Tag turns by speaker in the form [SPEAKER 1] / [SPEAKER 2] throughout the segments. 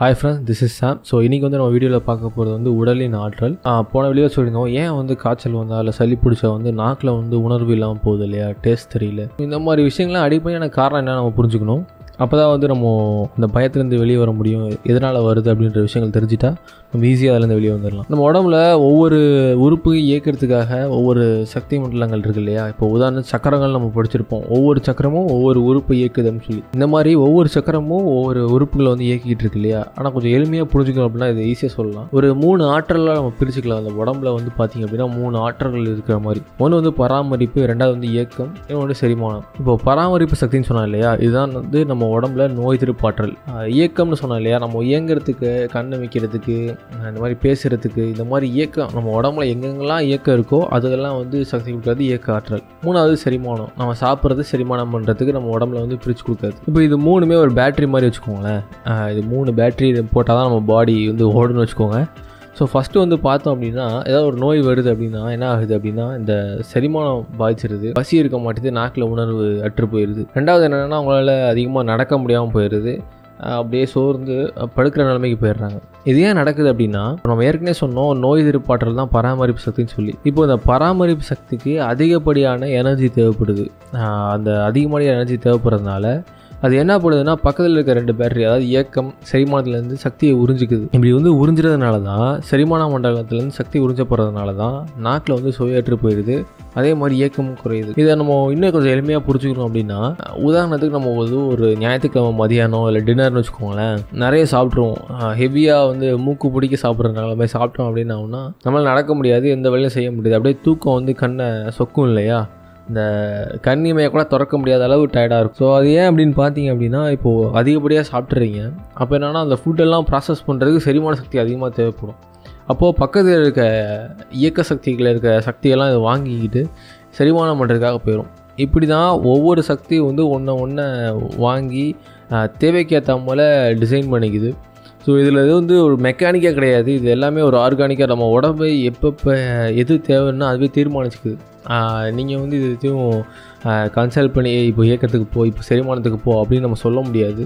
[SPEAKER 1] Hi friends this is Sam so இன்றைக்கி வந்து நம்ம வீடியோவில் பார்க்க போகிறது வந்து உடலின் ஆற்றல். போன வெளியே சொல்லியிருந்தோம் ஏன் வந்து காய்ச்சல் வந்தால் இல்லை சளி பிடிச்சா வந்து நாக்கில் வந்து உணர்வு இல்லாமல் போகுது இல்லையா? டேஸ்ட் தெரியல. இந்த மாதிரி விஷயங்கள்லாம் அடிப்படையான காரணம் என்ன நம்ம புரிஞ்சுக்கணும். அப்போ தான் வந்து நம்ம இந்த பயத்துலேருந்து வெளியே வர முடியும். எதனால் வருது அப்படின்ற விஷயங்கள் தெரிஞ்சிட்டா நம்ம ஈஸியாக அதுலேருந்து வெளியே வந்துடலாம். நம்ம உடம்புல ஒவ்வொரு உறுப்பு இயக்கிறதுக்காக ஒவ்வொரு சக்தி மண்டலங்கள் இருக்கு இல்லையா? இப்போ உதாரணம் சக்கரங்கள் நம்ம படிச்சிருப்போம். ஒவ்வொரு சக்கரமும் ஒவ்வொரு உறுப்பு இயக்குதுன்னு சொல்லி. இந்த மாதிரி ஒவ்வொரு சக்கரமும் ஒவ்வொரு உறுப்புகளை வந்து இயக்கிட்டு இருக்கு இல்லையா? ஆனால் கொஞ்சம் எளிமையாக புரிஞ்சுக்கணும் அப்படின்னா இதை ஈஸியாக சொல்லலாம். ஒரு மூணு ஆற்றலாக நம்ம பிரிச்சுக்கலாம். அந்த உடம்புல வந்து பார்த்தீங்க அப்படின்னா மூணு ஆற்றல்கள் இருக்கிற மாதிரி. ஒன்று வந்து பராமரிப்பு ரெண்டாவது வந்து இயக்கம் இன்னொன்று செரிமானம். இப்போ பராமரிப்பு சக்தின்னு சொன்னால் இல்லையா? இதுதான் வந்து நம்ம உடம்புல நோய் திருப்பாற்றல் இயக்கம்னு சொன்னோம் இல்லையா? நம்ம இயங்குறதுக்கு கண் வைக்கிறதுக்கு இந்த மாதிரி பேசுகிறதுக்கு இந்த மாதிரி இயக்கம் நம்ம உடம்புல எங்கெங்கெல்லாம் இயக்கம் இருக்கோ அதெல்லாம் வந்து சக்தி கொடுக்குறது இயக்க ஆற்றல். மூணாவது செரிமானம். நம்ம சாப்பிட்றது செரிமானம் பண்ணுறதுக்கு நம்ம உடம்புல வந்து பிரித்து கொடுக்காது. இப்போ இது மூணுமே ஒரு பேட்டரி மாதிரி வச்சுக்கோங்களேன். இது மூணு பேட்டரி போட்டால் தான் நம்ம பாடி வந்து ஓடுன்னு வச்சுக்கோங்க. ஸோ ஃபஸ்ட்டு வந்து பார்த்தோம் அப்படின்னா ஏதாவது ஒரு நோய் வருது அப்படின்னா என்ன ஆகுது அப்படின்னா இந்த செரிமானம் பாதிச்சிருது. பசி இருக்க மாட்டேது நாக்கில் உணர்வு அற்று போயிடுது ரெண்டாவது என்னென்னா அவங்களால அதிகமாக நடக்க முடியாமல் போயிடுது அப்படியே சோர்ந்து படுக்கிற நிலைமைக்கு போயிடுறாங்க. இது ஏன் நடக்குது அப்படின்னா நம்ம ஏற்கனவே சொன்னோம் நோய் எதிர்ப்பாற்றல் தான் பராமரிப்பு சக்தின்னு சொல்லி. இப்போ இந்த பராமரிப்பு சக்திக்கு அதிகப்படியான எனர்ஜி தேவைப்படுது. அந்த அதிகமான எனர்ஜி தேவைப்படுறதுனால அது என்ன பண்ணுதுன்னா பக்கத்தில் இருக்க ரெண்டு பேட்டரி அதாவது இயக்கம் செரிமானத்துலேருந்து சக்தியை உறிஞ்சிக்குது. இப்படி வந்து உறிஞ்சுறதுனால தான் செரிமான மண்டலத்துலேருந்து சக்தி உறிஞ்ச போகிறதுனால தான் நாக்கில் வந்து சுவையற்று போயிடுது. அதே மாதிரி இயக்கமும் குறையுது. இதை நம்ம இன்னும் கொஞ்சம் எளிமையாக புரிஞ்சுக்கணும் அப்படின்னா உதாரணத்துக்கு நம்ம வந்து ஒரு ஞாயிற்றுக்கிழமை மதியானம் இல்லை டின்னர்னு வச்சுக்கோங்களேன் நிறைய சாப்பிட்ருவோம் ஹெவியாக வந்து மூக்கு பிடிக்க சாப்பிட்றதுனால மாதிரி சாப்பிட்டோம் அப்படின்னா நம்மளால் நடக்க முடியாது எந்த வேலையும் செய்ய முடியாது. அப்படியே தூக்கம் வந்து கண்ணை சொக்கும் இல்லையா? இந்த கண்ணிமையை கூட திறக்க முடியாத அளவு டயர்டாக இருக்கும். ஸோ அது ஏன் அப்படின்னு பார்த்தீங்க அப்படின்னா இப்போது அதிகப்படியாக சாப்பிட்றீங்க அப்போ என்னென்னா அந்த ஃபுட்டெல்லாம் ப்ராசஸ் பண்ணுறதுக்கு செரிமான சக்தி அதிகமாக தேவைப்படும். அப்போது பக்கத்தில் இருக்க இயக்க சக்திகளில் இருக்க சக்தியெல்லாம் இதை வாங்கிக்கிட்டு செரிமானம் பண்ணுறதுக்காக போயிடும் இப்படி தான் ஒவ்வொரு சக்தியும் வந்து ஒன்றை ஒன்றை வாங்கி தேவைக்கேற்ற போல் டிசைன் பண்ணிக்குது. ஸோ இதில் இது வந்து ஒரு மெக்கானிக்காக கிடையாது. இது எல்லாமே ஒரு ஆர்கானிக்காக நம்ம உடம்பை எப்பப்போ எது தேவைன்னா அதுவே தீர்மானிச்சுக்குது. நீங்கள் வந்து இது எதுவும் கன்சல்ட் பண்ணி இப்போ இயக்கத்துக்கு போ இப்போ செரிமானத்துக்கு போ அப்படின்னு நம்ம சொல்ல முடியாது.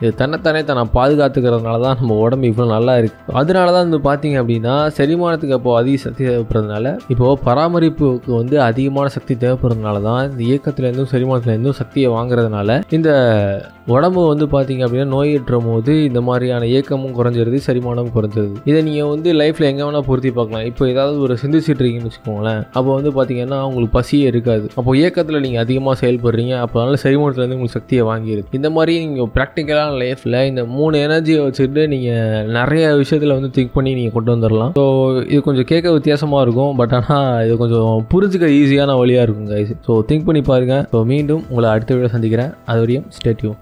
[SPEAKER 1] இது தன்னைத்தானே தன்னை பாதுகாத்துக்கிறதுனால தான் நம்ம உடம்பு இவ்வளோ நல்லா இருக்குது அதனால தான் வந்து பார்த்தீங்க அப்படின்னா செரிமானத்துக்கு அப்போது அதிக சக்தி தேவைப்படுறதுனால இப்போது பராமரிப்புக்கு வந்து அதிகமான சக்தி தேவைப்படுறதுனால தான் இந்த இயக்கத்துலேருந்தும் செரிமானத்துலேருந்தும் சக்தியை வாங்குறதுனால இந்த உடம்பு வந்து பார்த்தீங்க அப்படின்னா நோயற்றும் போது இந்த மாதிரியான இயக்கமும் குறைஞ்சிருது செரிமானமும் குறைஞ்சிருது. இதை நீங்கள் வந்து லைஃப்பில் எங்கே வேணால் பொருத்தி பார்க்கலாம். இப்போ ஏதாவது ஒரு சிந்திச்சிட்டு இருக்கீங்கன்னு வச்சுக்கோங்களேன். அப்போ வந்து பார்த்தீங்கன்னா உங்களுக்கு பசியே இருக்காது. அப்போ இயக்கத்தில் நீங்கள் அதிகமாக செயல்படுறீங்க அப்போ அதனால செரிமானத்துலேருந்து உங்களுக்கு சக்தியை வாங்கியிருக்கு இந்த மாதிரி நீங்கள் ப்ராக்டிக்கலான லைஃப்பில் இந்த மூணு எனர்ஜியை வச்சுட்டு நீங்கள் நிறைய விஷயத்தில் வந்து திங்க் பண்ணி நீங்கள் கொண்டு வந்துடலாம் ஸோ இது கொஞ்சம் கேட்க வித்தியாசமாக இருக்கும் பட் ஆனால் இது கொஞ்சம் புரிஞ்சுக்க ஈஸியான வழியாக இருக்கும் கைஸ் ஸோ திங்க் பண்ணி பாருங்கள் ஸோ மீண்டும் உங்களை அடுத்த வீடியோ சந்திக்கிறேன். அது வரையும் ஸ்டேட்யூ